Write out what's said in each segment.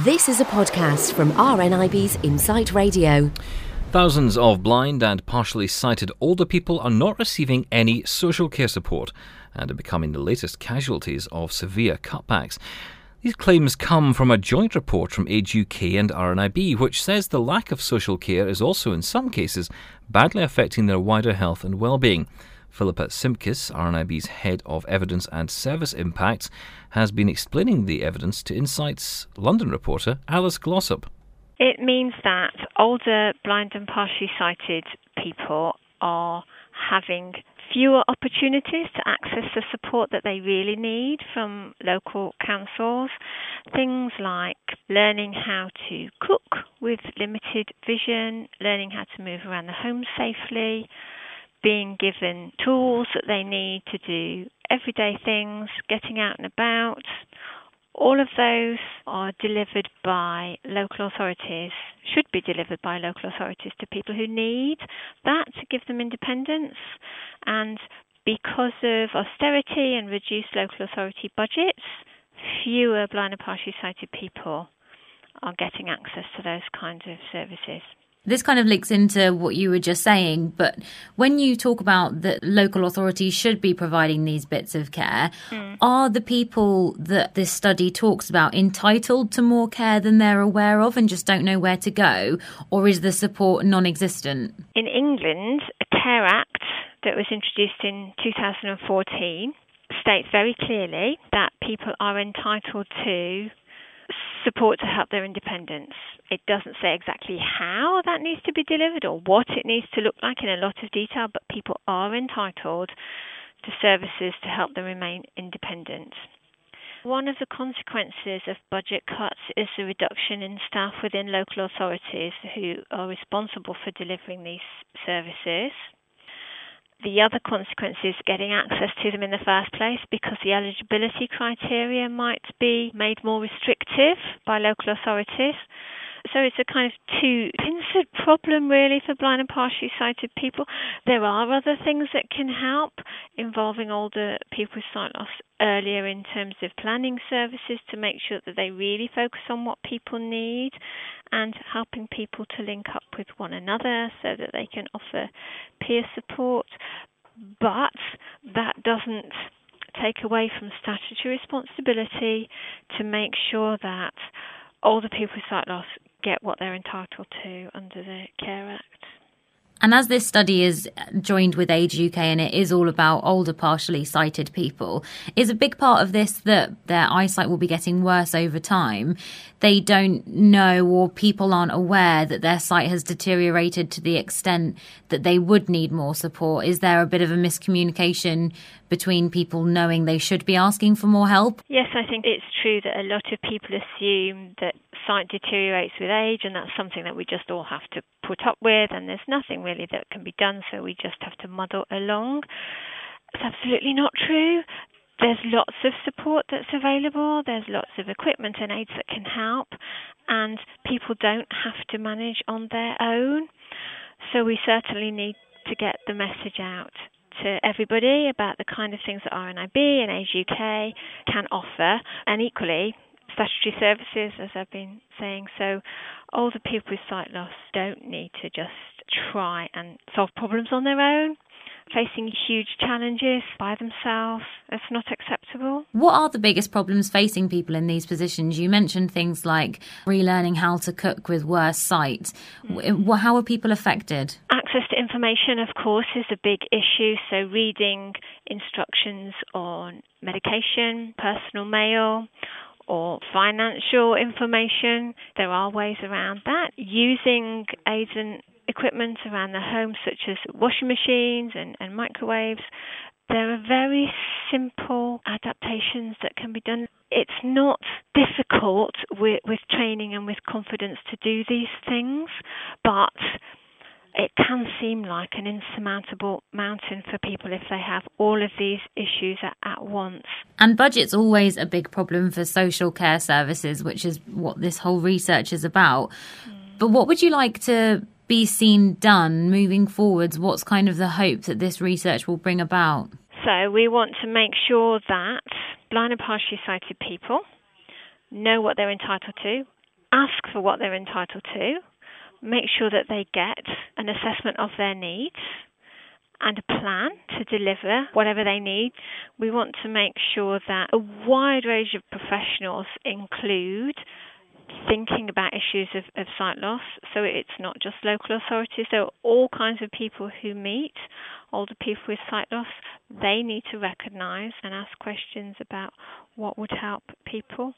This is a podcast from RNIB's Insight Radio. Thousands of blind and partially sighted older people are not receiving any social care support and are becoming the latest casualties of severe cutbacks. These claims come from a joint report from Age UK and RNIB, which says the lack of social care is also, in some cases, badly affecting their wider health and well-being. Philippa Simkiss, RNIB's head of evidence and service impacts, has been explaining the evidence to Insight's London reporter Alice Glossop. It means that older blind and partially sighted people are having fewer opportunities to access the support that they really need from local councils. Things like learning how to cook with limited vision, learning how to move around the home safely, being given tools that they need to do everyday things, getting out and about. All of those are delivered by local authorities, should be delivered by local authorities to people who need that to give them independence. And because of austerity and reduced local authority budgets, fewer blind and partially sighted people are getting access to those kinds of services. This kind of links into what you were just saying, but when you talk about that local authorities should be providing these bits of care, mm. are the people that this study talks about entitled to more care than they're aware of and just don't know where to go, or is the support non existent? In England, a Care Act that was introduced in 2014 states very clearly that people are entitled to support to help their independence. It doesn't say exactly how that needs to be delivered or what it needs to look like in a lot of detail, but people are entitled to services to help them remain independent. One of the consequences of budget cuts is the reduction in staff within local authorities who are responsible for delivering these services the other consequence is getting access to them in the first place because the eligibility criteria might be made more restrictive by local authorities. So it's a kind of two pincered problem really for blind and partially sighted people. There are other things that can help involving older people with sight loss earlier in terms of planning services to make sure that they really focus on what people need and helping people to link up with one another so that they can offer peer support. But that doesn't take away from statutory responsibility to make sure that older people with sight loss get what they're entitled to under the Care Act. And as this study is joined with Age UK and it is all about older partially sighted people, is a big part of this that their eyesight will be getting worse over time. They don't know or people aren't aware that their sight has deteriorated to the extent that they would need more support. Is there a bit of a miscommunication between people knowing they should be asking for more help? Yes, I think it's true that a lot of people assume that sight deteriorates with age, and that's something that we just all have to put up with, and there's nothing really that can be done, so we just have to muddle along. It's absolutely not true. There's lots of support that's available, there's lots of equipment and aids that can help, and people don't have to manage on their own. So we certainly need to get the message out to everybody about the kind of things that RNIB and Age UK can offer, and equally statutory services, as I've been saying. So older people with sight loss don't need to just try and solve problems on their own facing huge challenges by themselves. It's not acceptable. What are the biggest problems facing people in these positions? You mentioned things like relearning how to cook with worse sight. Mm. How are people affected? Access to information, of course, is a big issue. So, reading instructions on medication, personal mail, or financial information. There are ways around that. Using aids and equipment around the home, such as washing machines and, and microwaves. There are very simple adaptations that can be done. It's not difficult with, with training and with confidence to do these things, but it can seem like an insurmountable mountain for people if they have all of these issues at, at, once. And budget's always a big problem for social care services, which is what this whole research is about. Mm. But what would you like to be seen done moving forwards? What's kind of the hope that this research will bring about? So, we want to make sure that blind and partially sighted people know what they're entitled to, ask for what they're entitled to, make sure that they get an assessment of their needs and a plan to deliver whatever they need. We want to make sure that a wide range of professionals include thinking about issues of, of sight loss. So it's not just local authorities, there are all kinds of people who meet older people with sight loss. They need to recognise and ask questions about what would help people.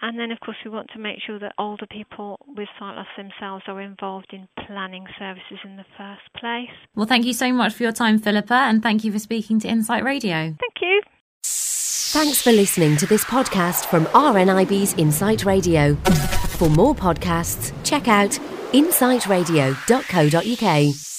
And then, of course, we want to make sure that older people with sight loss themselves are involved in planning services in the first place. Well, thank you so much for your time, Philippa, and thank you for speaking to Insight Radio. Thank you. Thanks for listening to this podcast from RNIB's Insight Radio. For more podcasts, check out insightradio.co.uk.